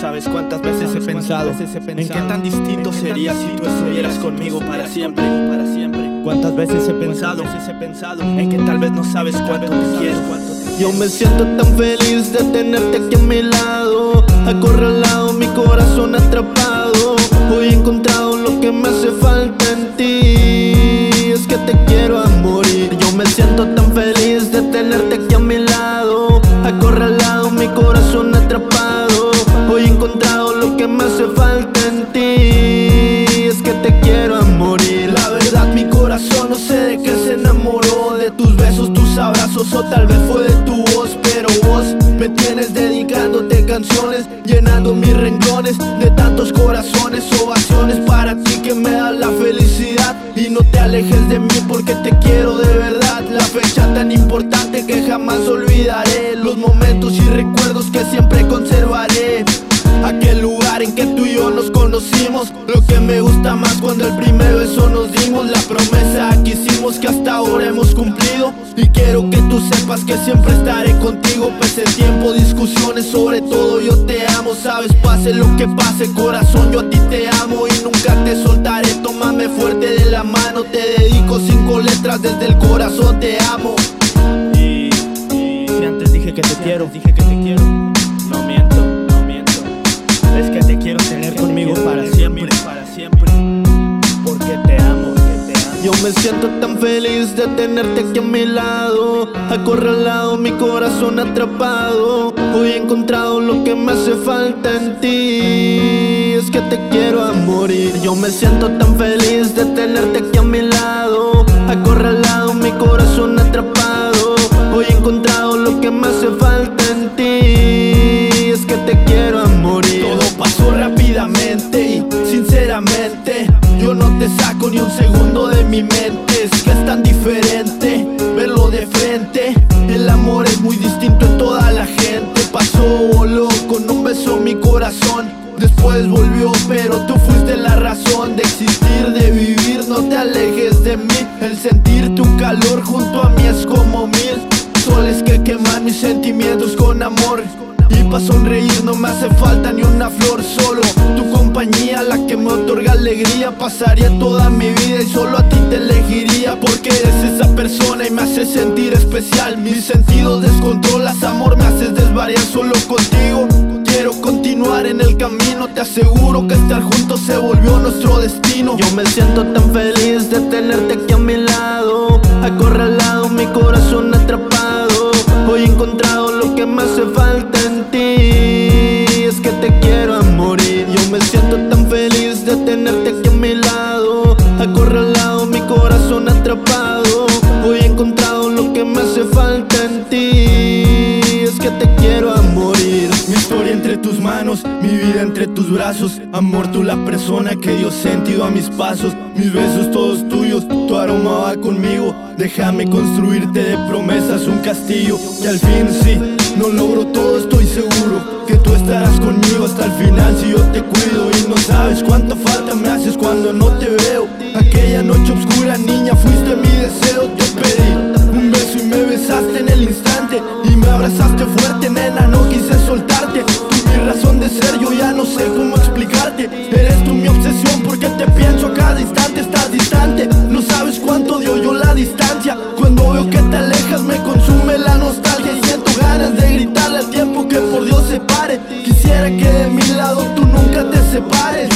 sabes cuántas veces he pensado en qué tan distinto sería si tú estuvieras conmigo para siempre, para siempre. Cuántas veces he pensado, he pensado en que tal vez no sabes cuánto te quiero, Yo me siento tan feliz de tenerte aquí a mi lado, acorralado, mi corazón atrapado. O tal vez fue de tu voz, pero vos me tienes dedicándote canciones, llenando mis renglones de tantos corazones, ovaciones para ti que me da la felicidad y no te alejes de mí porque te quiero de verdad. La fecha tan importante que jamás olvidaré, los momentos y recuerdos que siempre conservaré. Aquel lugar en que tú y yo nos conocimos Lo que me gusta más cuando el primer beso nos dimos La promesa que hicimos que hasta ahora hemos cumplido Y quiero que tú sepas que siempre estaré contigo Pese tiempo, discusiones, sobre todo yo te amo Sabes, pase lo que pase, corazón, yo a ti te amo Y nunca te soltaré, tómame fuerte de la mano Te dedico cinco letras, desde el corazón te amo. Y, si antes dije que te quiero, dije que te quiero. No miento, no miento. Es que te quiero tener conmigo para siempre, para siempre. Porque te amo, porque te amo. Yo me siento tan feliz de tenerte aquí a mi lado. Acorralado, mi corazón atrapado. Hoy he encontrado lo que me hace falta en ti. Es que te quiero a morir. Yo me siento tan feliz de tenerte aquí a mi lado. Acorralado, mi corazón atrapado. Hoy he encontrado lo que me hace falta en ti. Es que te quiero a morir. Todo pasó rápidamente y sinceramente Yo no te saco ni un segundo de mi mente Es tan diferente verlo de frente. El amor es muy distinto en toda la gente. Pasó, voló, con un beso mi corazón. Después volvió, pero tú fuiste la razón de existir, de vivir. No te alejes de mí, el sentir tu calor junto a mí es como mil Soles que queman mis sentimientos con amor. Y pa' sonreír no me hace falta ni una flor Solo tu compañía la que me otorga alegría. Pasaría toda mi vida y solo a ti te elegiría persona y me hace sentir especial. Mis sentidos descontrolas, amor me haces desvariar solo contigo. Quiero continuar en el camino, te aseguro que estar juntos se volvió nuestro destino. Yo me siento tan feliz de tenerte aquí a mi lado Acorralado, mi vida entre tus brazos. Amor, tú la persona que dio sentido a mis pasos. Mis besos todos tuyos, tu aroma va conmigo. Déjame construirte de promesas un castillo. Y al fin sí, no logro todo, estoy seguro Que tú estarás conmigo hasta el final si yo te cuido Y no sabes cuánta falta me haces cuando no te veo. Aquella noche oscura, niña, fuiste mi deseo Te pedí un beso y me besaste en el instante Y me abrazaste fuerte, nena, no quise soltarte sé cómo explicarte. Eres tú mi obsesión porque te pienso a cada instante Estás distante, no sabes cuánto odio yo la distancia. Cuando veo que te alejas me consume la nostalgia Y siento ganas de gritarle al tiempo que por Dios se pare. Quisiera que de mi lado tú nunca te separes